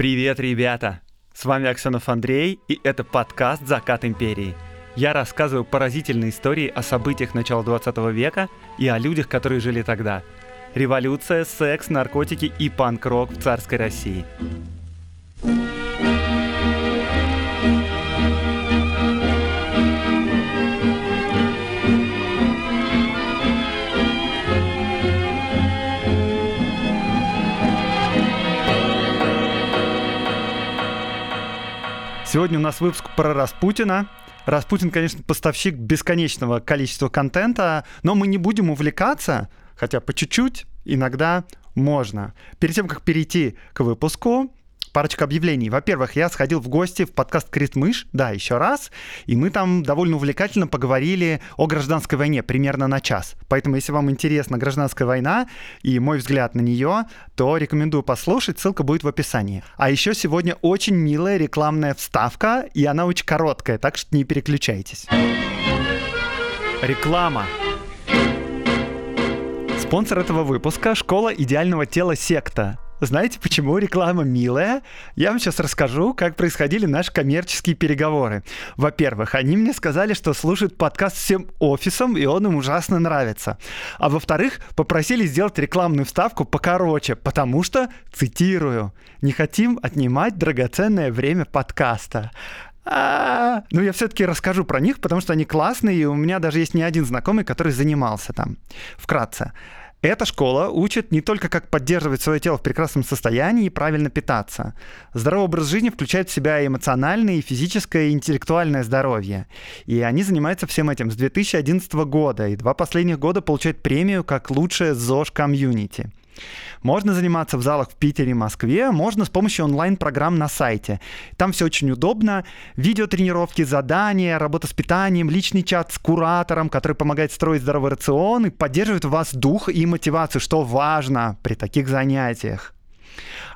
Привет, ребята! С вами Аксенов Андрей, и это подкаст «Закат империи». Я рассказываю поразительные истории о событиях начала 20 века и о людях, которые жили тогда. Революция, секс, наркотики и панк-рок в царской России. Сегодня у нас выпуск про Распутина. Распутин, конечно, поставщик бесконечного количества контента, но мы не будем увлекаться, хотя по чуть-чуть иногда можно. Перед тем, как перейти к выпуску, парочка объявлений. Во-первых, я сходил в гости в подкаст «Критмыш», да, еще раз, и мы там довольно увлекательно поговорили о гражданской войне примерно на час. Поэтому, если вам интересна гражданская война и мой взгляд на нее, то рекомендую послушать, ссылка будет в описании. А еще сегодня очень милая рекламная вставка, и она очень короткая, так что не переключайтесь. Реклама. Спонсор этого выпуска — школа идеального тела «Секта». Знаете, почему реклама милая? Я вам сейчас расскажу, как происходили наши коммерческие переговоры. Во-первых, они мне сказали, что слушают подкаст всем офисом, и он им ужасно нравится. А во-вторых, попросили сделать рекламную вставку покороче, потому что, цитирую, «не хотим отнимать драгоценное время подкаста». А-а-а. Ну, я все-таки расскажу про них, потому что они классные, и у меня даже есть не один знакомый, который занимался там. Вкратце. Эта школа учит не только как поддерживать свое тело в прекрасном состоянии и правильно питаться. Здоровый образ жизни включает в себя эмоциональное, и физическое, и интеллектуальное здоровье. И они занимаются всем этим с 2011 года, и два последних года получают премию как лучшее ЗОЖ комьюнити. Можно заниматься в залах в Питере и Москве, можно с помощью онлайн-программ на сайте. Там все очень удобно. Видеотренировки, задания, работа с питанием, личный чат с куратором, который помогает строить здоровый рацион и поддерживает в вас дух и мотивацию, что важно при таких занятиях.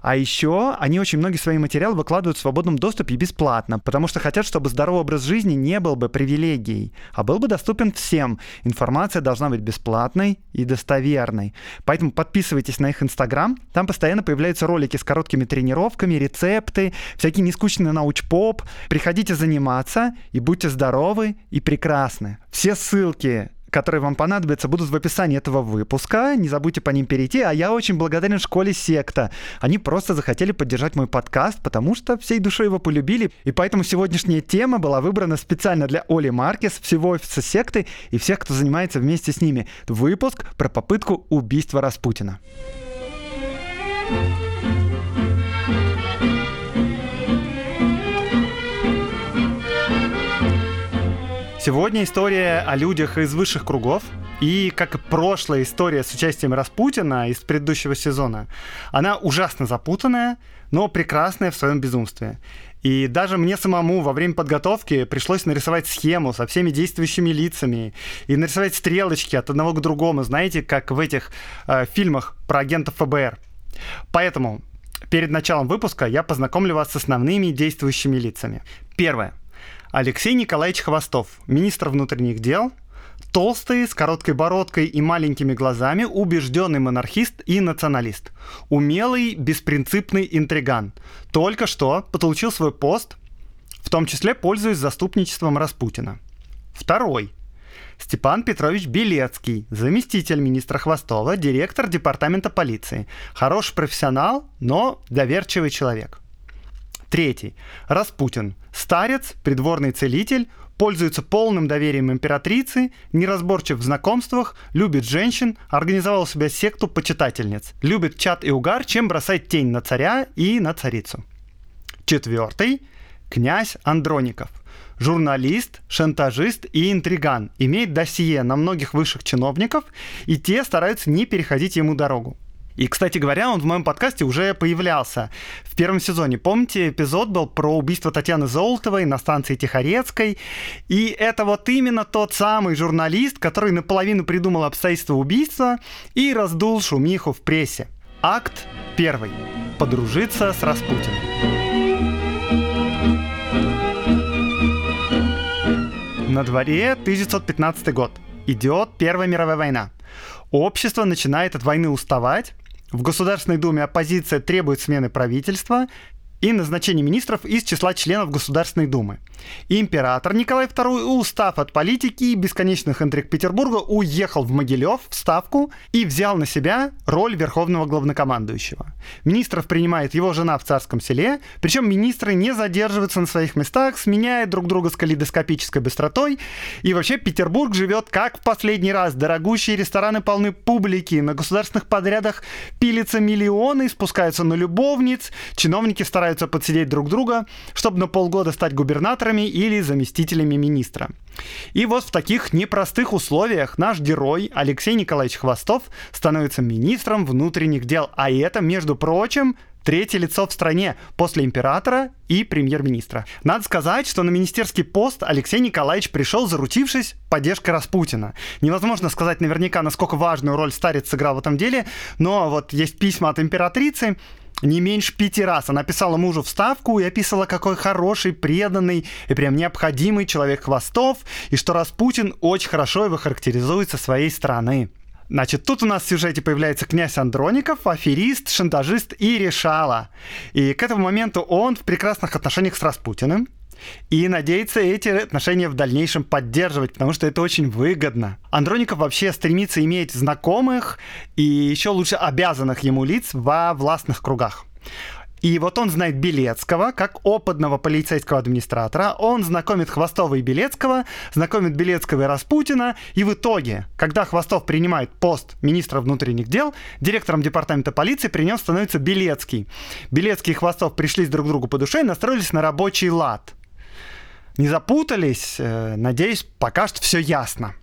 А еще они очень многие свои материалы выкладывают в свободном доступе бесплатно, потому что хотят, чтобы здоровый образ жизни не был бы привилегией, а был бы доступен всем. Информация должна быть бесплатной и достоверной. Поэтому подписывайтесь на их инстаграм, там постоянно появляются ролики с короткими тренировками, рецепты, всякие нескучные научпоп. Приходите заниматься и будьте здоровы и прекрасны. Все ссылки которые вам понадобятся, будут в описании этого выпуска. Не забудьте по ним перейти. А я очень благодарен школе Секта. Они просто захотели поддержать мой подкаст, потому что всей душой его полюбили. И поэтому сегодняшняя тема была выбрана специально для Оли Маркес, всего офиса секты и всех, кто занимается вместе с ними. Выпуск про попытку убийства Распутина. Сегодня история о людях из высших кругов. И как и прошлая история с участием Распутина из предыдущего сезона, она ужасно запутанная, но прекрасная в своем безумстве. И даже мне самому во время подготовки пришлось нарисовать схему со всеми действующими лицами и нарисовать стрелочки от одного к другому, знаете, как в этих э, фильмах про агентов ФБР. Поэтому перед началом выпуска я познакомлю вас с основными действующими лицами. Первое. Алексей Николаевич Хвостов, министр внутренних дел, толстый, с короткой бородкой и маленькими глазами, убежденный монархист и националист. Умелый, беспринципный интриган. Только что получил свой пост, в том числе пользуясь заступничеством Распутина. Второй. Степан Петрович Белецкий, заместитель министра Хвостова, директор департамента полиции. Хороший профессионал, но доверчивый человек. Третий. Распутин. Старец, придворный целитель, пользуется полным доверием императрицы, неразборчив в знакомствах, любит женщин, организовал себе секту почитательниц, любит чат и угар, чем бросать тень на царя и на царицу. Четвертый – князь Андроников. Журналист, шантажист и интриган. Имеет досье на многих высших чиновников, и те стараются не переходить ему дорогу. И, кстати говоря, он в моем подкасте уже появлялся в первом сезоне. Помните, эпизод был про убийство Татьяны Золотовой на станции Тихорецкой. И это вот именно тот самый журналист, который наполовину придумал обстоятельства убийства и раздул шумиху в прессе. Акт первый. Подружиться с Распутиным. На дворе 1915 год. Идет Первая мировая война. Общество начинает от войны уставать, в Государственной Думе оппозиция требует смены правительства, и назначение министров из числа членов Государственной Думы. Император Николай II, устав от политики и бесконечных интриг Петербурга, уехал в Могилев в Ставку и взял на себя роль верховного главнокомандующего. Министров принимает его жена в царском селе, причем министры не задерживаются на своих местах, сменяя друг друга с калейдоскопической быстротой. И вообще Петербург живет как в последний раз. Дорогущие рестораны полны публики, на государственных подрядах пилятся миллионы, спускаются на любовниц, чиновники стараются подсидеть друг друга, чтобы на полгода стать губернаторами или заместителями министра. И вот в таких непростых условиях наш герой Алексей Николаевич Хвостов становится министром внутренних дел. А это, между прочим, третье лицо в стране после императора и премьер-министра. Надо сказать, что на министерский пост Алексей Николаевич пришел, заручившись поддержкой Распутина. Невозможно сказать наверняка, насколько важную роль старец сыграл в этом деле, но вот есть письма от императрицы, не меньше пяти раз. Она писала мужу вставку и описывала, какой хороший, преданный и прям необходимый человек хвостов, и что Распутин очень хорошо его характеризует со своей стороны. Значит, тут у нас в сюжете появляется князь Андроников, аферист, шантажист и решала. И к этому моменту он в прекрасных отношениях с Распутиным. И надеется эти отношения в дальнейшем поддерживать, потому что это очень выгодно. Андроников вообще стремится иметь знакомых и еще лучше обязанных ему лиц во властных кругах. И вот он знает Белецкого как опытного полицейского администратора, он знакомит Хвостова и Белецкого, знакомит Белецкого и Распутина, и в итоге, когда Хвостов принимает пост министра внутренних дел, директором департамента полиции при нем становится Белецкий. Белецкий и Хвостов пришлись друг к другу по душе и настроились на рабочий лад. Не запутались? Э, надеюсь, пока что все ясно.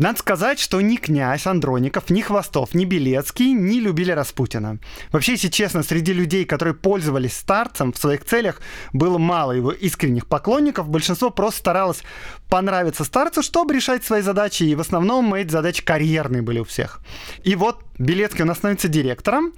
Надо сказать, что ни князь Андроников, ни Хвостов, ни Белецкий не любили Распутина. Вообще, если честно, среди людей, которые пользовались старцем в своих целях, было мало его искренних поклонников. Большинство просто старалось понравиться старцу, чтобы решать свои задачи. И в основном эти задачи карьерные были у всех. И вот Белецкий у нас становится директором,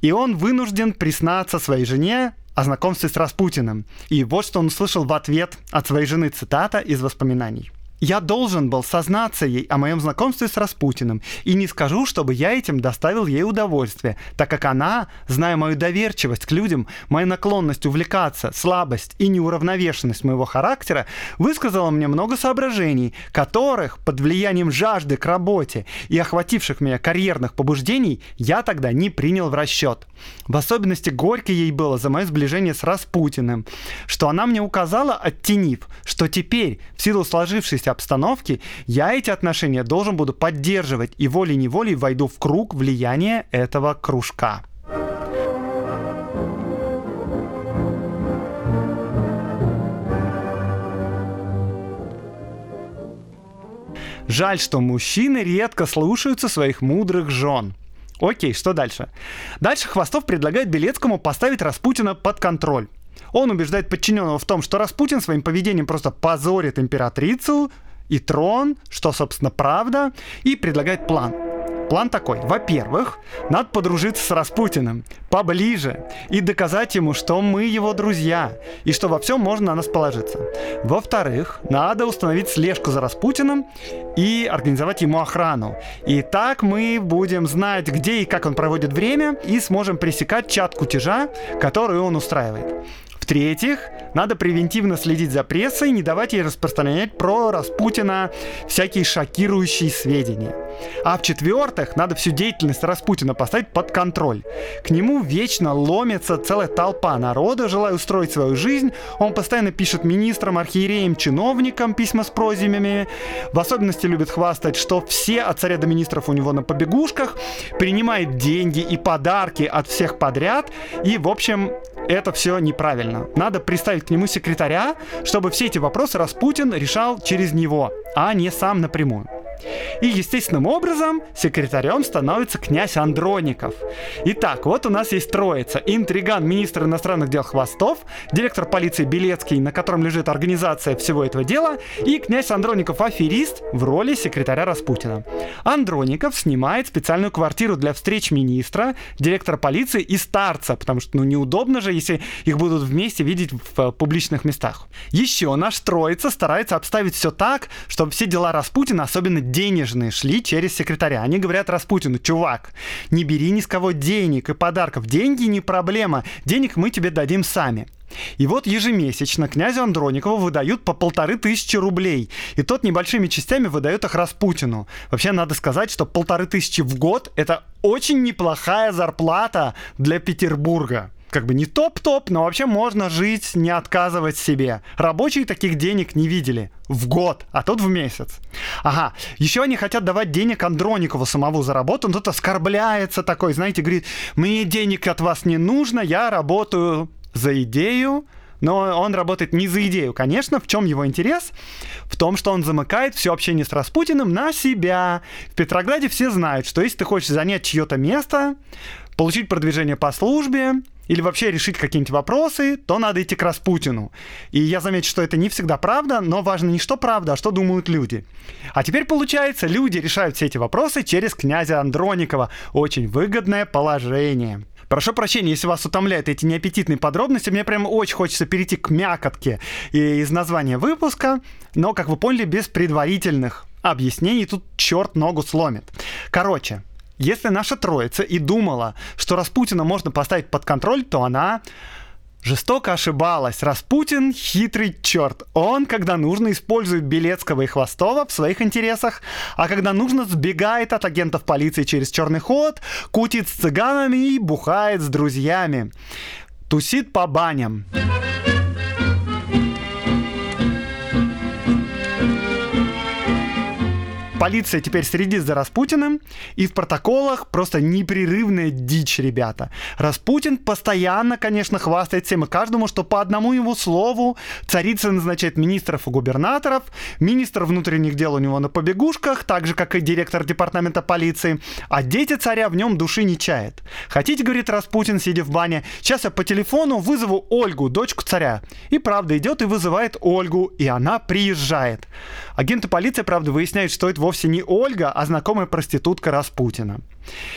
и он вынужден признаться своей жене о знакомстве с Распутиным. И вот что он услышал в ответ от своей жены цитата из воспоминаний. Я должен был сознаться ей о моем знакомстве с Распутиным, и не скажу, чтобы я этим доставил ей удовольствие, так как она, зная мою доверчивость к людям, мою наклонность увлекаться, слабость и неуравновешенность моего характера, высказала мне много соображений, которых под влиянием жажды к работе и охвативших меня карьерных побуждений я тогда не принял в расчет. В особенности горько ей было за мое сближение с Распутиным, что она мне указала, оттенив, что теперь, в силу сложившейся обстановки, я эти отношения должен буду поддерживать и волей-неволей войду в круг влияния этого кружка. Жаль, что мужчины редко слушаются своих мудрых жен. Окей, что дальше? Дальше Хвостов предлагает Белецкому поставить Распутина под контроль. Он убеждает подчиненного в том, что Распутин своим поведением просто позорит императрицу и трон, что, собственно, правда, и предлагает план. План такой. Во-первых, надо подружиться с Распутиным поближе и доказать ему, что мы его друзья и что во всем можно на нас положиться. Во-вторых, надо установить слежку за Распутиным и организовать ему охрану. И так мы будем знать, где и как он проводит время и сможем пресекать чат кутежа, который он устраивает. В-третьих, надо превентивно следить за прессой, не давать ей распространять про Распутина всякие шокирующие сведения. А в-четвертых, надо всю деятельность Распутина поставить под контроль. К нему вечно ломится целая толпа народа, желая устроить свою жизнь. Он постоянно пишет министрам, архиереям, чиновникам письма с просьбами. В особенности любит хвастать, что все от царя до министров у него на побегушках, принимает деньги и подарки от всех подряд. И, в общем, это все неправильно. Надо приставить к нему секретаря, чтобы все эти вопросы Распутин решал через него, а не сам напрямую. И естественным образом секретарем становится князь Андроников. Итак, вот у нас есть троица. Интриган, министр иностранных дел Хвостов, директор полиции Белецкий, на котором лежит организация всего этого дела, и князь Андроников аферист в роли секретаря Распутина. Андроников снимает специальную квартиру для встреч министра, директора полиции и старца, потому что ну неудобно же, если их будут вместе видеть в э, публичных местах. Еще наш троица старается обставить все так, чтобы все дела Распутина, особенно денежные шли через секретаря. Они говорят Распутину, чувак, не бери ни с кого денег и подарков. Деньги не проблема, денег мы тебе дадим сами. И вот ежемесячно князю Андроникову выдают по полторы тысячи рублей. И тот небольшими частями выдает их Распутину. Вообще надо сказать, что полторы тысячи в год — это очень неплохая зарплата для Петербурга как бы не топ-топ, но вообще можно жить, не отказывать себе. Рабочие таких денег не видели в год, а тут в месяц. Ага, еще они хотят давать денег Андроникову самому за работу, он тут оскорбляется такой, знаете, говорит, мне денег от вас не нужно, я работаю за идею, но он работает не за идею, конечно. В чем его интерес? В том, что он замыкает все общение с Распутиным на себя. В Петрограде все знают, что если ты хочешь занять чье-то место, получить продвижение по службе, или вообще решить какие-нибудь вопросы, то надо идти к Распутину. И я замечу, что это не всегда правда, но важно не что правда, а что думают люди. А теперь получается, люди решают все эти вопросы через князя Андроникова. Очень выгодное положение. Прошу прощения, если вас утомляют эти неаппетитные подробности, мне прям очень хочется перейти к мякотке из названия выпуска, но, как вы поняли, без предварительных объяснений тут черт ногу сломит. Короче, если наша троица и думала, что Распутина можно поставить под контроль, то она жестоко ошибалась. Распутин — хитрый черт. Он, когда нужно, использует Белецкого и Хвостова в своих интересах, а когда нужно, сбегает от агентов полиции через черный ход, кутит с цыганами и бухает с друзьями. Тусит по баням. Полиция теперь следит за Распутиным, и в протоколах просто непрерывная дичь, ребята. Распутин постоянно, конечно, хвастает всем и каждому, что по одному его слову царица назначает министров и губернаторов, министр внутренних дел у него на побегушках, так же, как и директор департамента полиции, а дети царя в нем души не чает. Хотите, говорит Распутин, сидя в бане, сейчас я по телефону вызову Ольгу, дочку царя. И правда идет и вызывает Ольгу, и она приезжает. Агенты полиции, правда, выясняют, что это вовсе не Ольга, а знакомая проститутка Распутина.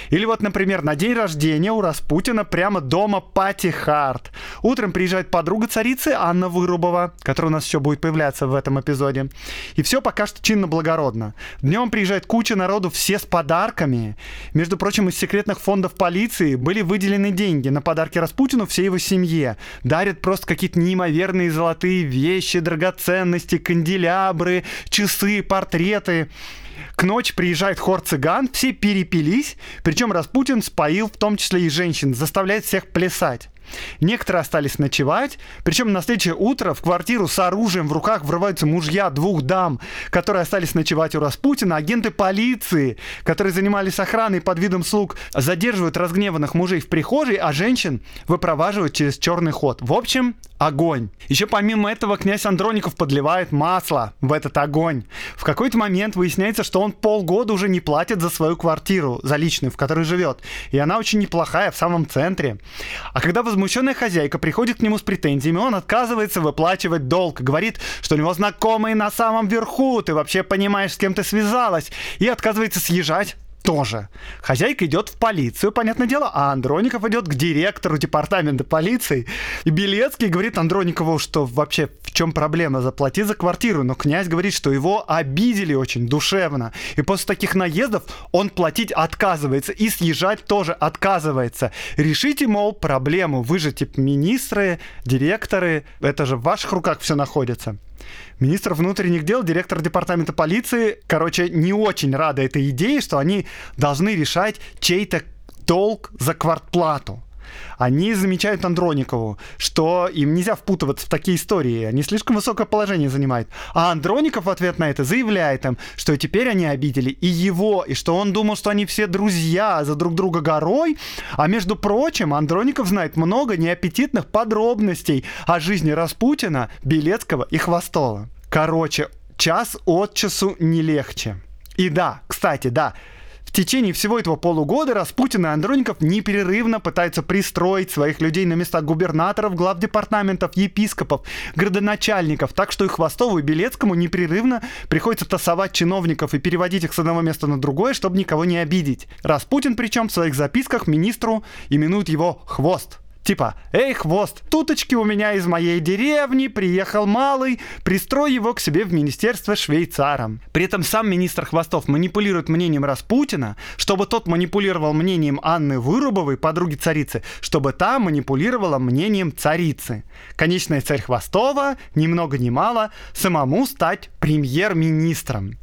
Или вот, например, на день рождения у Распутина прямо дома Пати Харт. Утром приезжает подруга царицы Анна Вырубова, которая у нас еще будет появляться в этом эпизоде. И все пока что чинно-благородно. Днем приезжает куча народу, все с подарками. Между прочим, из секретных фондов полиции были выделены деньги на подарки Распутину всей его семье. Дарят просто какие-то неимоверные золотые вещи, драгоценности, канделябры, часы, портреты. К ночи приезжает хор цыган, все перепились, причем Распутин споил в том числе и женщин, заставляет всех плясать. Некоторые остались ночевать, причем на следующее утро в квартиру с оружием в руках врываются мужья двух дам, которые остались ночевать у Распутина, агенты полиции, которые занимались охраной под видом слуг, задерживают разгневанных мужей в прихожей, а женщин выпроваживают через черный ход. В общем, огонь. Еще помимо этого князь Андроников подливает масло в этот огонь. В какой-то момент выясняется, что он полгода уже не платит за свою квартиру, за личную, в которой живет. И она очень неплохая, в самом центре. А когда возмущенная хозяйка приходит к нему с претензиями, он отказывается выплачивать долг, говорит, что у него знакомые на самом верху, ты вообще понимаешь, с кем ты связалась, и отказывается съезжать тоже. Хозяйка идет в полицию, понятное дело, а Андроников идет к директору департамента полиции. И Белецкий говорит Андроникову, что вообще в чем проблема, заплати за квартиру. Но князь говорит, что его обидели очень душевно. И после таких наездов он платить отказывается и съезжать тоже отказывается. Решите, мол, проблему. Вы же типа министры, директоры, это же в ваших руках все находится. Министр внутренних дел, директор департамента полиции, короче, не очень рады этой идее, что они должны решать чей-то долг за квартплату они замечают Андроникову, что им нельзя впутываться в такие истории, они слишком высокое положение занимают. А Андроников в ответ на это заявляет им, что теперь они обидели и его, и что он думал, что они все друзья за друг друга горой, а между прочим, Андроников знает много неаппетитных подробностей о жизни Распутина, Белецкого и Хвостова. Короче, час от часу не легче. И да, кстати, да, в течение всего этого полугода Распутин и Андроников непрерывно пытаются пристроить своих людей на места губернаторов, глав департаментов, епископов, градоначальников, так что и Хвостову, и Белецкому непрерывно приходится тасовать чиновников и переводить их с одного места на другое, чтобы никого не обидеть. Распутин причем в своих записках министру именует его «хвост». Типа, эй, хвост, туточки у меня из моей деревни, приехал малый, пристрой его к себе в министерство швейцаром. При этом сам министр Хвостов манипулирует мнением Распутина, чтобы тот манипулировал мнением Анны Вырубовой, подруги царицы, чтобы та манипулировала мнением царицы. Конечная цель Хвостова, ни много ни мало, самому стать премьер-министром.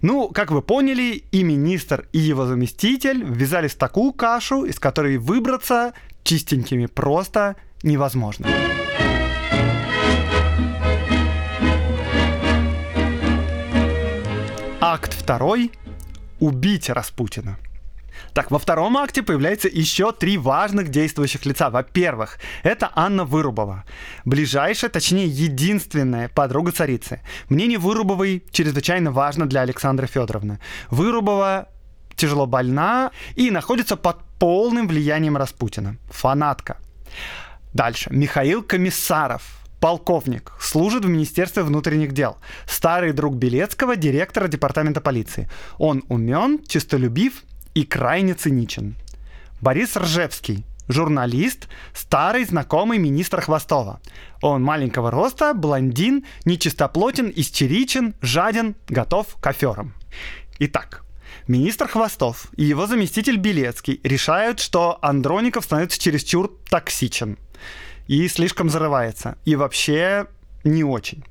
Ну, как вы поняли, и министр, и его заместитель ввязались в такую кашу, из которой выбраться чистенькими просто невозможно. Акт второй – убить Распутина. Так, во втором акте появляется еще три важных действующих лица. Во-первых, это Анна Вырубова. Ближайшая, точнее, единственная подруга царицы. Мнение Вырубовой чрезвычайно важно для Александры Федоровны. Вырубова тяжело больна и находится под полным влиянием Распутина. Фанатка. Дальше. Михаил Комиссаров полковник, служит в Министерстве внутренних дел, старый друг Белецкого, директора департамента полиции. Он умен, чистолюбив и крайне циничен. Борис Ржевский, журналист, старый знакомый министра Хвостова. Он маленького роста, блондин, нечистоплотен, истеричен, жаден, готов к аферам. Итак, Министр Хвостов и его заместитель Белецкий решают, что Андроников становится чересчур токсичен и слишком зарывается. И вообще не очень.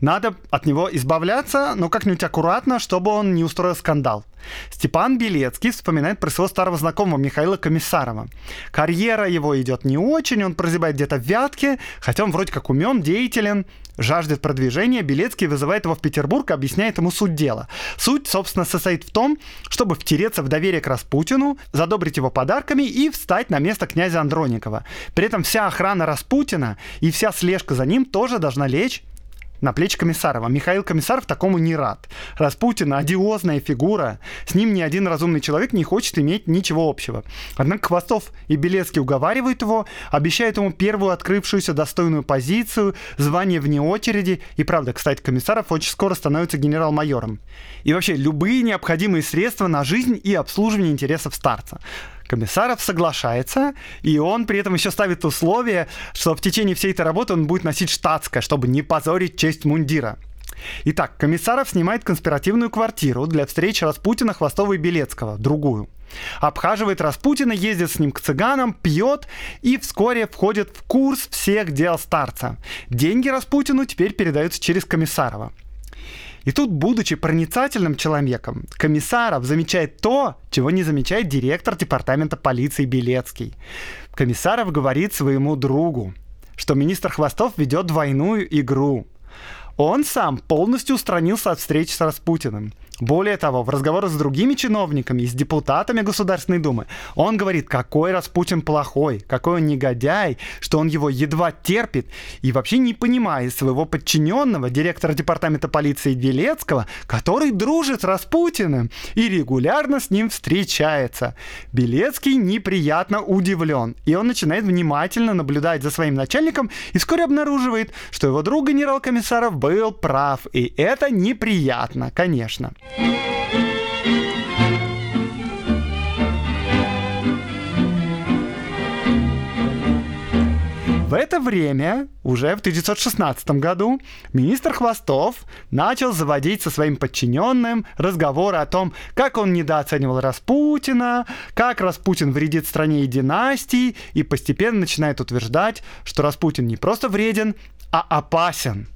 Надо от него избавляться, но как-нибудь аккуратно, чтобы он не устроил скандал. Степан Белецкий вспоминает про своего старого знакомого Михаила Комиссарова. Карьера его идет не очень, он прозябает где-то в Вятке, хотя он вроде как умен, деятелен, жаждет продвижения. Белецкий вызывает его в Петербург, объясняет ему суть дела. Суть, собственно, состоит в том, чтобы втереться в доверие к Распутину, задобрить его подарками и встать на место князя Андроникова. При этом вся охрана Распутина и вся слежка за ним тоже должна лечь на плечи Комиссарова. Михаил Комиссаров такому не рад. Распутин – одиозная фигура. С ним ни один разумный человек не хочет иметь ничего общего. Однако Хвостов и Белецкий уговаривают его, обещают ему первую открывшуюся достойную позицию, звание вне очереди. И правда, кстати, Комиссаров очень скоро становится генерал-майором. И вообще, любые необходимые средства на жизнь и обслуживание интересов старца. Комиссаров соглашается, и он при этом еще ставит условие, что в течение всей этой работы он будет носить штатское, чтобы не позорить честь мундира. Итак, Комиссаров снимает конспиративную квартиру для встречи Распутина, Хвостова и Белецкого, другую. Обхаживает Распутина, ездит с ним к цыганам, пьет и вскоре входит в курс всех дел старца. Деньги Распутину теперь передаются через Комиссарова. И тут, будучи проницательным человеком, Комиссаров замечает то, чего не замечает директор департамента полиции Белецкий. Комиссаров говорит своему другу, что министр Хвостов ведет двойную игру. Он сам полностью устранился от встреч с Распутиным. Более того, в разговорах с другими чиновниками и с депутатами Государственной Думы он говорит, какой Распутин плохой, какой он негодяй, что он его едва терпит и вообще не понимает своего подчиненного, директора департамента полиции Белецкого, который дружит с Распутиным и регулярно с ним встречается. Белецкий неприятно удивлен, и он начинает внимательно наблюдать за своим начальником и вскоре обнаруживает, что его друг генерал-комиссаров был прав, и это неприятно, конечно. В это время, уже в 1916 году, министр Хвостов начал заводить со своим подчиненным разговоры о том, как он недооценивал Распутина, как Распутин вредит стране и династии, и постепенно начинает утверждать, что Распутин не просто вреден, а опасен –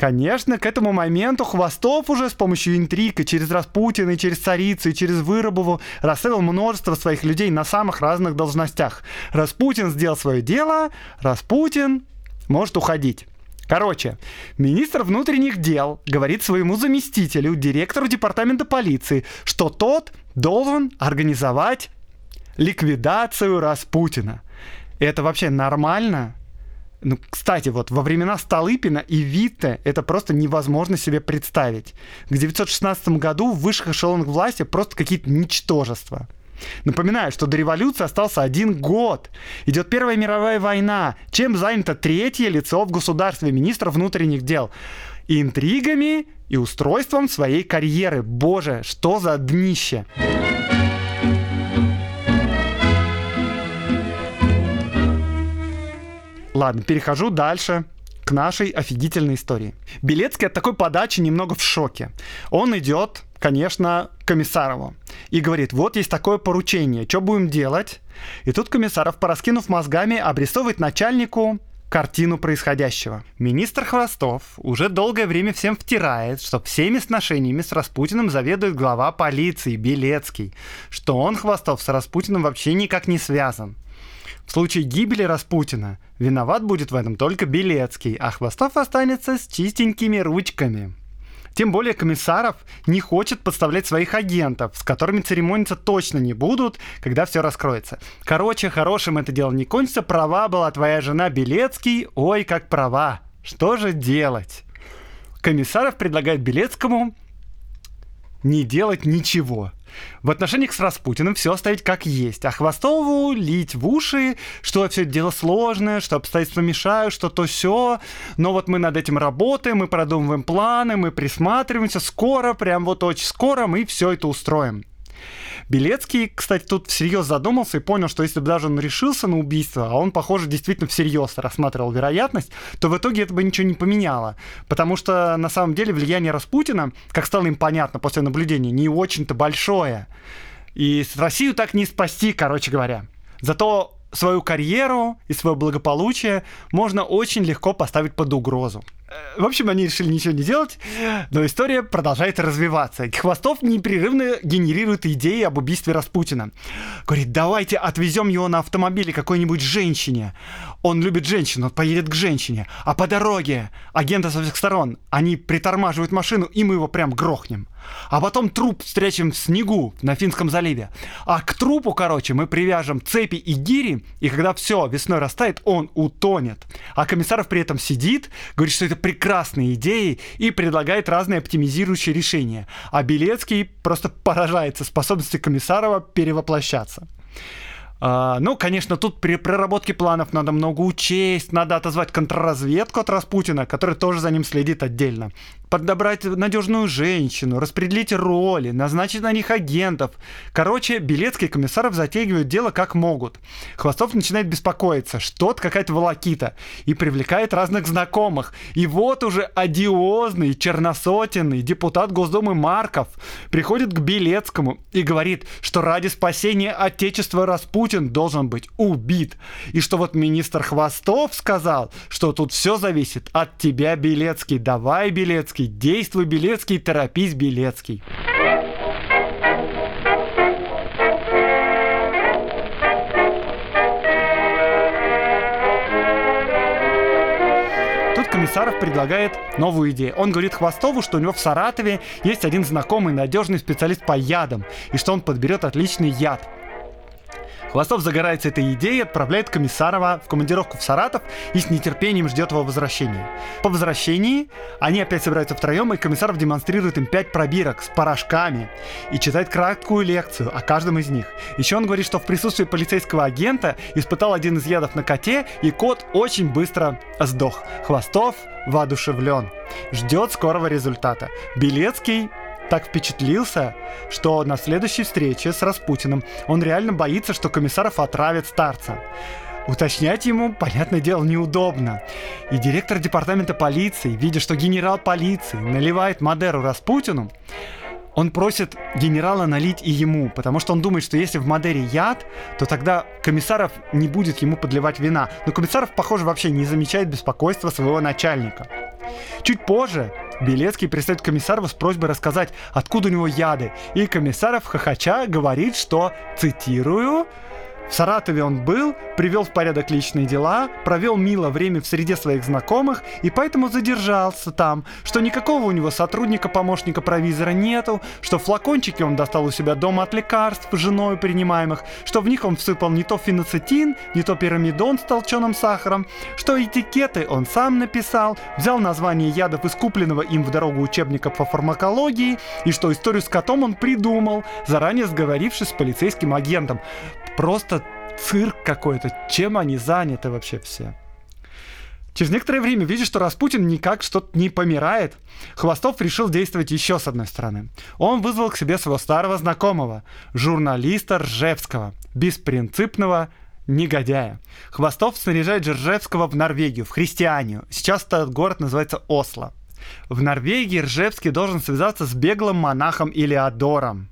Конечно, к этому моменту Хвостов уже с помощью интриг и через Распутина, и через Царицу, и через Выробову расставил множество своих людей на самых разных должностях. Распутин сделал свое дело, Распутин может уходить. Короче, министр внутренних дел говорит своему заместителю, директору департамента полиции, что тот должен организовать ликвидацию Распутина. Это вообще нормально? Ну, кстати, вот во времена Столыпина и Витте это просто невозможно себе представить. К 916 году в высших эшелонах власти просто какие-то ничтожества. Напоминаю, что до революции остался один год. Идет Первая мировая война. Чем занято третье лицо в государстве, министр внутренних дел? И интригами и устройством своей карьеры. Боже, что за днище! Ладно, перехожу дальше к нашей офигительной истории. Белецкий от такой подачи немного в шоке. Он идет, конечно, к Комиссарову и говорит, вот есть такое поручение, что будем делать? И тут Комиссаров, пораскинув мозгами, обрисовывает начальнику картину происходящего. Министр Хвостов уже долгое время всем втирает, что всеми сношениями с Распутиным заведует глава полиции Белецкий, что он, Хвостов, с Распутиным вообще никак не связан. В случае гибели Распутина виноват будет в этом только Белецкий, а Хвостов останется с чистенькими ручками. Тем более комиссаров не хочет подставлять своих агентов, с которыми церемониться точно не будут, когда все раскроется. Короче, хорошим это дело не кончится. Права была твоя жена Белецкий. Ой, как права. Что же делать? Комиссаров предлагает Белецкому не делать ничего. В отношениях с Распутиным все оставить как есть, а Хвостову лить в уши, что все это дело сложное, что обстоятельства мешают, что то все. Но вот мы над этим работаем, мы продумываем планы, мы присматриваемся. Скоро, прям вот очень скоро мы все это устроим. Белецкий, кстати, тут всерьез задумался и понял, что если бы даже он решился на убийство, а он, похоже, действительно всерьез рассматривал вероятность, то в итоге это бы ничего не поменяло. Потому что на самом деле влияние Распутина, как стало им понятно после наблюдения, не очень-то большое. И Россию так не спасти, короче говоря. Зато свою карьеру и свое благополучие можно очень легко поставить под угрозу. В общем, они решили ничего не делать, но история продолжает развиваться. Хвостов непрерывно генерирует идеи об убийстве Распутина. Говорит, давайте отвезем его на автомобиле какой-нибудь женщине. Он любит женщин, он поедет к женщине. А по дороге агенты со всех сторон, они притормаживают машину, и мы его прям грохнем. А потом труп встречем в снегу на Финском заливе. А к трупу, короче, мы привяжем цепи и гири, и когда все весной растает, он утонет. А комиссаров при этом сидит, говорит, что это прекрасные идеи и предлагает разные оптимизирующие решения. А Белецкий просто поражается способности Комиссарова перевоплощаться. А, ну, конечно, тут при проработке планов надо много учесть, надо отозвать контрразведку от Распутина, который тоже за ним следит отдельно подобрать надежную женщину, распределить роли, назначить на них агентов. Короче, Белецкий Комиссаров затягивают дело как могут. Хвостов начинает беспокоиться, что-то какая-то волокита, и привлекает разных знакомых. И вот уже одиозный, черносотенный депутат Госдумы Марков приходит к Белецкому и говорит, что ради спасения Отечества Распутин должен быть убит. И что вот министр Хвостов сказал, что тут все зависит от тебя, Белецкий. Давай, Белецкий, действуй, Белецкий, торопись, Белецкий. Комиссаров предлагает новую идею. Он говорит Хвостову, что у него в Саратове есть один знакомый надежный специалист по ядам, и что он подберет отличный яд. Хвостов загорается этой идеей, отправляет Комиссарова в командировку в Саратов и с нетерпением ждет его возвращения. По возвращении они опять собираются втроем, и Комиссаров демонстрирует им пять пробирок с порошками и читает краткую лекцию о каждом из них. Еще он говорит, что в присутствии полицейского агента испытал один из ядов на коте, и кот очень быстро сдох. Хвостов воодушевлен. Ждет скорого результата. Белецкий так впечатлился, что на следующей встрече с Распутиным он реально боится, что комиссаров отравят старца. Уточнять ему, понятное дело, неудобно. И директор департамента полиции, видя, что генерал полиции наливает Мадеру Распутину, он просит генерала налить и ему, потому что он думает, что если в Мадере яд, то тогда комиссаров не будет ему подливать вина. Но комиссаров, похоже, вообще не замечает беспокойства своего начальника. Чуть позже Белецкий пристает к с просьбой рассказать, откуда у него яды. И комиссаров хохоча говорит, что, цитирую, в Саратове он был, привел в порядок личные дела, провел мило время в среде своих знакомых и поэтому задержался там, что никакого у него сотрудника-помощника-провизора нету, что флакончики он достал у себя дома от лекарств женой принимаемых, что в них он всыпал не то феноцетин, не то пирамидон с толченым сахаром, что этикеты он сам написал, взял название ядов из купленного им в дорогу учебника по фармакологии и что историю с котом он придумал, заранее сговорившись с полицейским агентом. Просто цирк какой-то. Чем они заняты вообще все? Через некоторое время видишь, что Распутин никак что-то не помирает. Хвостов решил действовать еще с одной стороны. Он вызвал к себе своего старого знакомого, журналиста Ржевского, беспринципного, негодяя. Хвостов снаряжает Джержевского в Норвегию, в христианию. Сейчас этот город называется Осло. В Норвегии Ржевский должен связаться с беглым монахом Илеодором.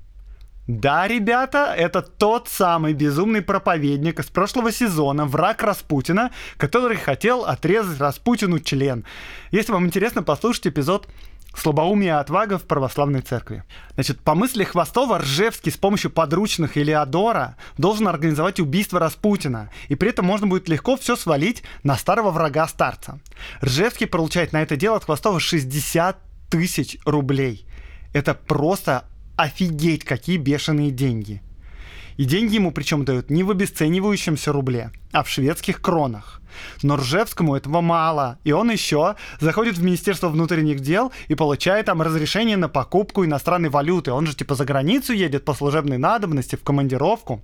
Да, ребята, это тот самый безумный проповедник из прошлого сезона, враг Распутина, который хотел отрезать Распутину член. Если вам интересно, послушайте эпизод Слабоумие и отвага в православной церкви. Значит, по мысли Хвостова, Ржевский с помощью подручных Илеодора должен организовать убийство Распутина, и при этом можно будет легко все свалить на старого врага старца. Ржевский получает на это дело от Хвостова 60 тысяч рублей. Это просто офигеть, какие бешеные деньги. И деньги ему причем дают не в обесценивающемся рубле, а в шведских кронах. Но Ржевскому этого мало, и он еще заходит в Министерство внутренних дел и получает там разрешение на покупку иностранной валюты. Он же типа за границу едет по служебной надобности, в командировку.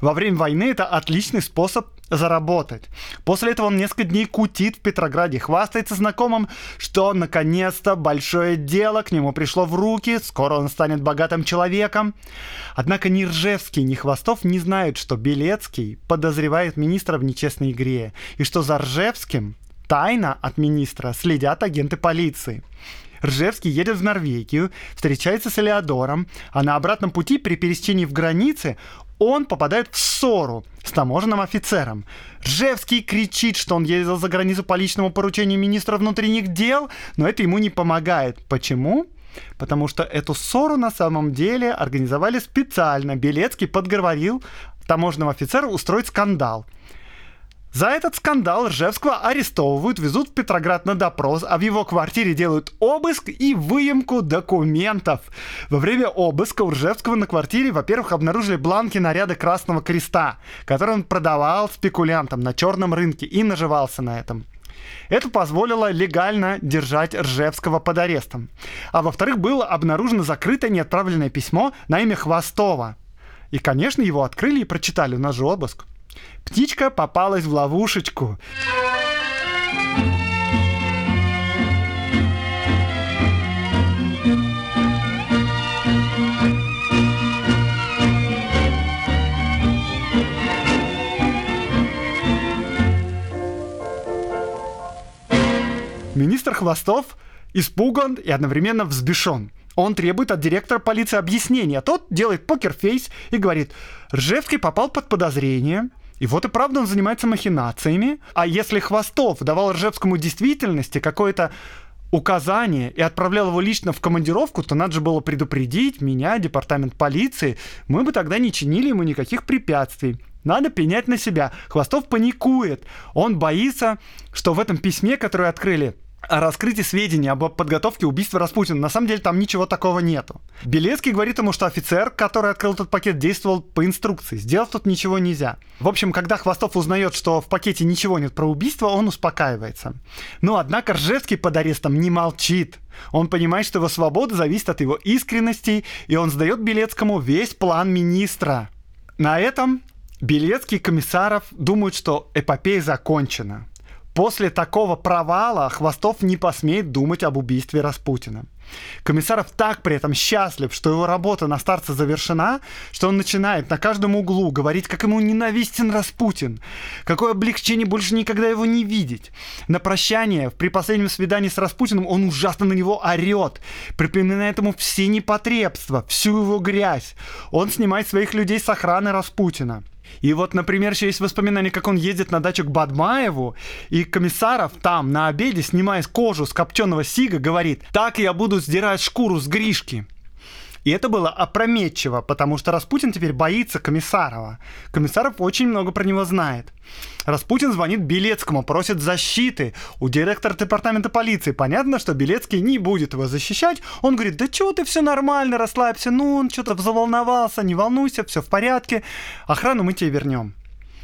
Во время войны это отличный способ заработать. После этого он несколько дней кутит в Петрограде, хвастается знакомым, что наконец-то большое дело к нему пришло в руки, скоро он станет богатым человеком. Однако ни Ржевский, ни Хвостов не знают, что Белецкий подозревает министра в нечестной игре и что за Ржевским тайно от министра следят агенты полиции. Ржевский едет в Норвегию, встречается с Элеодором, а на обратном пути при пересечении в границе он попадает в ссору с таможенным офицером. Ржевский кричит, что он ездил за границу по личному поручению министра внутренних дел, но это ему не помогает. Почему? Потому что эту ссору на самом деле организовали специально. Белецкий подговорил таможенного офицера устроить скандал. За этот скандал Ржевского арестовывают, везут в Петроград на допрос, а в его квартире делают обыск и выемку документов. Во время обыска у Ржевского на квартире, во-первых, обнаружили бланки наряда Красного Креста, которые он продавал спекулянтам на черном рынке и наживался на этом. Это позволило легально держать Ржевского под арестом. А во-вторых, было обнаружено закрытое неотправленное письмо на имя Хвостова. И, конечно, его открыли и прочитали, у нас же обыск. Птичка попалась в ловушечку. Министр Хвостов испуган и одновременно взбешен. Он требует от директора полиции объяснения. Тот делает покерфейс и говорит, Ржевский попал под подозрение, и вот и правда он занимается махинациями. А если Хвостов давал Ржевскому действительности какое-то указание и отправлял его лично в командировку, то надо же было предупредить меня, департамент полиции. Мы бы тогда не чинили ему никаких препятствий. Надо пенять на себя. Хвостов паникует. Он боится, что в этом письме, которое открыли, о раскрытии сведений об подготовке убийства Распутина. На самом деле там ничего такого нету. Белецкий говорит ему, что офицер, который открыл этот пакет, действовал по инструкции. Сделать тут ничего нельзя. В общем, когда Хвостов узнает, что в пакете ничего нет про убийство, он успокаивается. Но, однако, Ржевский под арестом не молчит. Он понимает, что его свобода зависит от его искренности, и он сдает Белецкому весь план министра. На этом Белецкий и Комиссаров думают, что эпопея закончена. После такого провала Хвостов не посмеет думать об убийстве Распутина. Комиссаров так при этом счастлив, что его работа на старце завершена, что он начинает на каждом углу говорить, как ему ненавистен Распутин, какое облегчение больше никогда его не видеть. На прощание, при последнем свидании с Распутиным, он ужасно на него орет, припоминает ему все непотребства, всю его грязь. Он снимает своих людей с охраны Распутина. И вот, например, еще есть воспоминания, как он едет на дачу к Бадмаеву, и комиссаров там на обеде, снимая кожу с копченого сига, говорит, так я буду сдирать шкуру с Гришки. И это было опрометчиво, потому что Распутин теперь боится Комиссарова. Комиссаров очень много про него знает. Распутин звонит Белецкому, просит защиты у директора департамента полиции. Понятно, что Белецкий не будет его защищать. Он говорит, да чего ты, все нормально, расслабься. Ну, он что-то заволновался, не волнуйся, все в порядке. Охрану мы тебе вернем.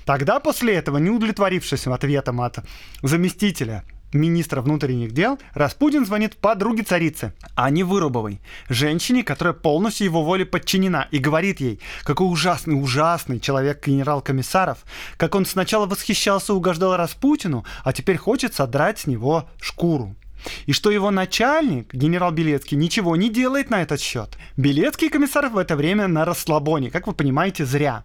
Тогда после этого, не удовлетворившись ответом от заместителя министра внутренних дел, Распутин звонит подруге царицы, Ане Вырубовой, женщине, которая полностью его воле подчинена, и говорит ей, какой ужасный, ужасный человек генерал Комиссаров, как он сначала восхищался и угождал Распутину, а теперь хочет содрать с него шкуру. и что его начальник, генерал Белецкий, ничего не делает на этот счет. Белецкий комиссар в это время на расслабоне, как вы понимаете, зря.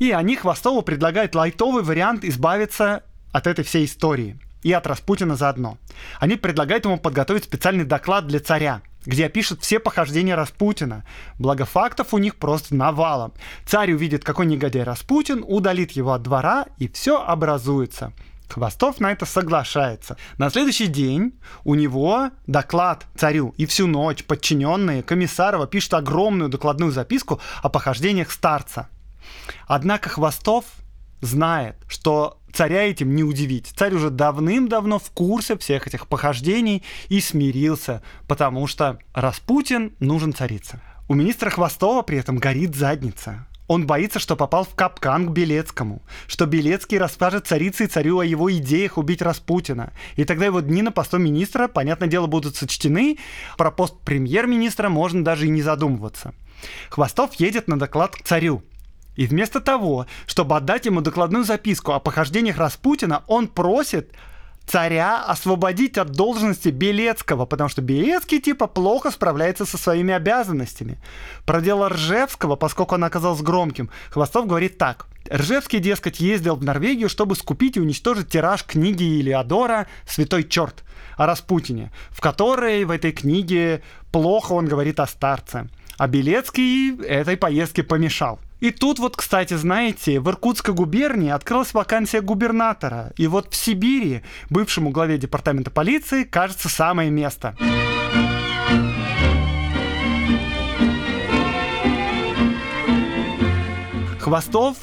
И они Хвостову предлагают лайтовый вариант избавиться от этой всей истории и от Распутина заодно. Они предлагают ему подготовить специальный доклад для царя, где опишут все похождения Распутина. Благо фактов у них просто навалом. Царь увидит, какой негодяй Распутин, удалит его от двора, и все образуется. Хвостов на это соглашается. На следующий день у него доклад царю, и всю ночь подчиненные Комиссарова пишут огромную докладную записку о похождениях старца. Однако Хвостов знает, что царя этим не удивить. Царь уже давным-давно в курсе всех этих похождений и смирился, потому что Распутин нужен царице. У министра Хвостова при этом горит задница. Он боится, что попал в капкан к Белецкому, что Белецкий расскажет царице и царю о его идеях убить Распутина. И тогда его дни на посту министра, понятное дело, будут сочтены. Про пост премьер-министра можно даже и не задумываться. Хвостов едет на доклад к царю. И вместо того, чтобы отдать ему докладную записку о похождениях Распутина, он просит царя освободить от должности Белецкого, потому что Белецкий типа плохо справляется со своими обязанностями. Про дело Ржевского, поскольку он оказался громким, Хвостов говорит так. Ржевский, дескать, ездил в Норвегию, чтобы скупить и уничтожить тираж книги Илиадора «Святой черт» о Распутине, в которой в этой книге плохо он говорит о старце. А Белецкий этой поездке помешал. И тут вот, кстати, знаете, в Иркутской губернии открылась вакансия губернатора. И вот в Сибири бывшему главе департамента полиции кажется самое место. Хвостов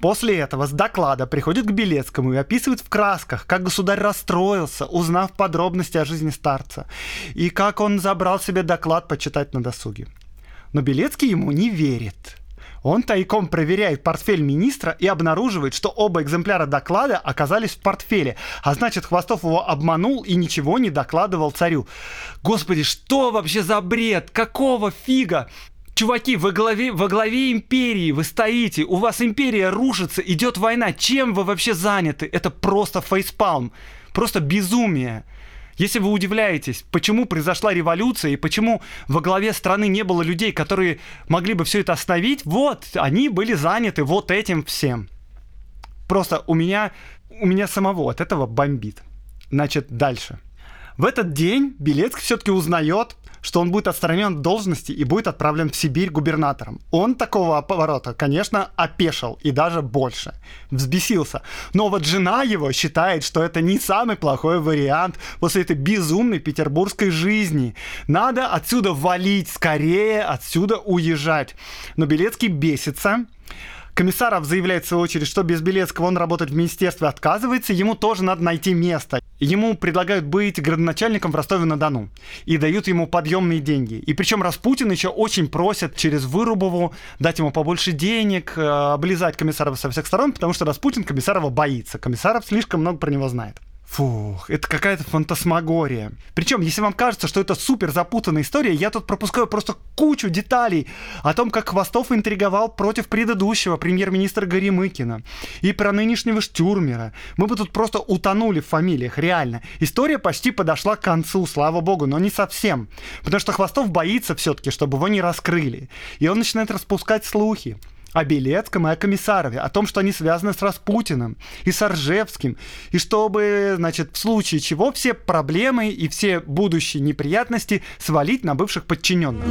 После этого с доклада приходит к Белецкому и описывает в красках, как государь расстроился, узнав подробности о жизни старца, и как он забрал себе доклад почитать на досуге. Но Белецкий ему не верит. Он тайком проверяет портфель министра и обнаруживает, что оба экземпляра доклада оказались в портфеле. А значит, Хвостов его обманул и ничего не докладывал царю. Господи, что вообще за бред? Какого фига? Чуваки, во главе, во главе империи вы стоите, у вас империя рушится, идет война. Чем вы вообще заняты? Это просто фейспалм, просто безумие. Если вы удивляетесь, почему произошла революция и почему во главе страны не было людей, которые могли бы все это остановить, вот, они были заняты вот этим всем. Просто у меня, у меня самого от этого бомбит. Значит, дальше. В этот день Белецкий все-таки узнает, что он будет отстранен от должности и будет отправлен в Сибирь губернатором. Он такого поворота, конечно, опешил и даже больше. Взбесился. Но вот жена его считает, что это не самый плохой вариант после этой безумной петербургской жизни. Надо отсюда валить, скорее отсюда уезжать. Но Белецкий бесится, Комиссаров заявляет в свою очередь, что без Белецкого он работать в министерстве отказывается, ему тоже надо найти место. Ему предлагают быть градоначальником в Ростове-на-Дону и дают ему подъемные деньги. И причем Распутин еще очень просит через Вырубову дать ему побольше денег, э, облизать Комиссарова со всех сторон, потому что Распутин Комиссарова боится. Комиссаров слишком много про него знает. Фух, это какая-то фантасмагория. Причем, если вам кажется, что это супер запутанная история, я тут пропускаю просто кучу деталей о том, как Хвостов интриговал против предыдущего премьер-министра Горемыкина и про нынешнего Штюрмера. Мы бы тут просто утонули в фамилиях, реально. История почти подошла к концу, слава богу, но не совсем. Потому что Хвостов боится все-таки, чтобы его не раскрыли. И он начинает распускать слухи о Белецком и о Комиссарове, о том, что они связаны с Распутиным и с Ржевским, и чтобы, значит, в случае чего все проблемы и все будущие неприятности свалить на бывших подчиненных.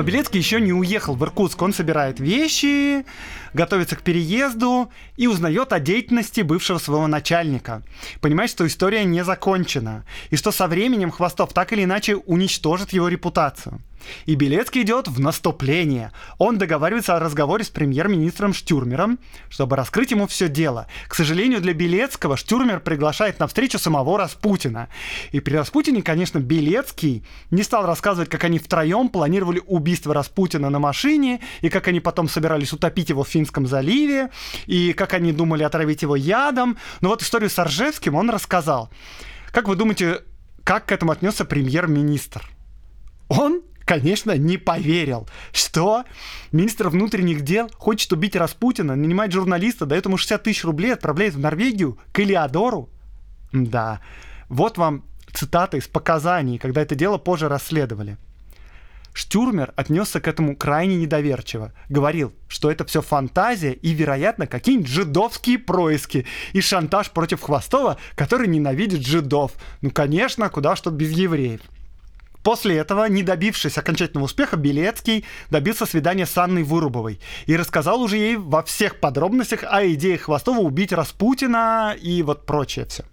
Но Белецкий еще не уехал в Иркутск. Он собирает вещи, готовится к переезду и узнает о деятельности бывшего своего начальника. Понимает, что история не закончена. И что со временем Хвостов так или иначе уничтожит его репутацию. И Белецкий идет в наступление. Он договаривается о разговоре с премьер-министром Штюрмером, чтобы раскрыть ему все дело. К сожалению, для Белецкого Штюрмер приглашает на встречу самого Распутина. И при Распутине, конечно, Белецкий не стал рассказывать, как они втроем планировали убийство Распутина на машине, и как они потом собирались утопить его в Финском заливе, и как они думали отравить его ядом. Но вот историю с Ржевским он рассказал. Как вы думаете, как к этому отнесся премьер-министр? Он конечно, не поверил. Что? Министр внутренних дел хочет убить Распутина, нанимает журналиста, дает ему 60 тысяч рублей, отправляет в Норвегию к Элеодору? Да. Вот вам цитата из показаний, когда это дело позже расследовали. Штюрмер отнесся к этому крайне недоверчиво. Говорил, что это все фантазия и, вероятно, какие-нибудь жидовские происки и шантаж против Хвостова, который ненавидит жидов. Ну, конечно, куда что без евреев. После этого, не добившись окончательного успеха, Белецкий добился свидания с Анной Вырубовой и рассказал уже ей во всех подробностях о идее Хвостова убить Распутина и вот прочее все.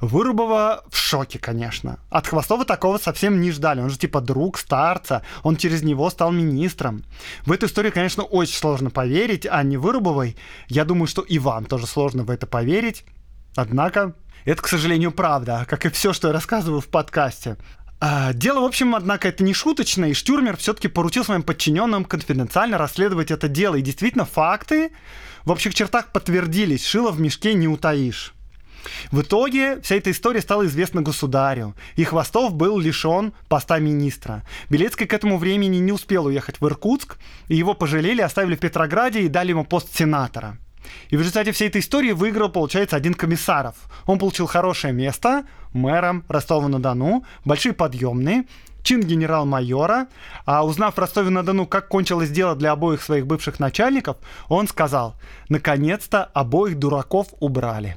Вырубова в шоке, конечно. От Хвостова такого совсем не ждали. Он же типа друг старца. Он через него стал министром. В эту историю, конечно, очень сложно поверить, а не Вырубовой. Я думаю, что и вам тоже сложно в это поверить. Однако, это, к сожалению, правда, как и все, что я рассказываю в подкасте. А, дело, в общем, однако, это не шуточное, и Штюрмер все-таки поручил своим подчиненным конфиденциально расследовать это дело. И действительно, факты в общих чертах подтвердились. Шило в мешке не утаишь. В итоге вся эта история стала известна государю, и Хвостов был лишен поста министра. Белецкий к этому времени не успел уехать в Иркутск, и его пожалели, оставили в Петрограде и дали ему пост сенатора. И в результате всей этой истории выиграл, получается, один комиссаров. Он получил хорошее место мэром Ростова-на-Дону, большие подъемные, чин генерал-майора. А узнав в Ростове-на-Дону, как кончилось дело для обоих своих бывших начальников, он сказал, наконец-то обоих дураков убрали.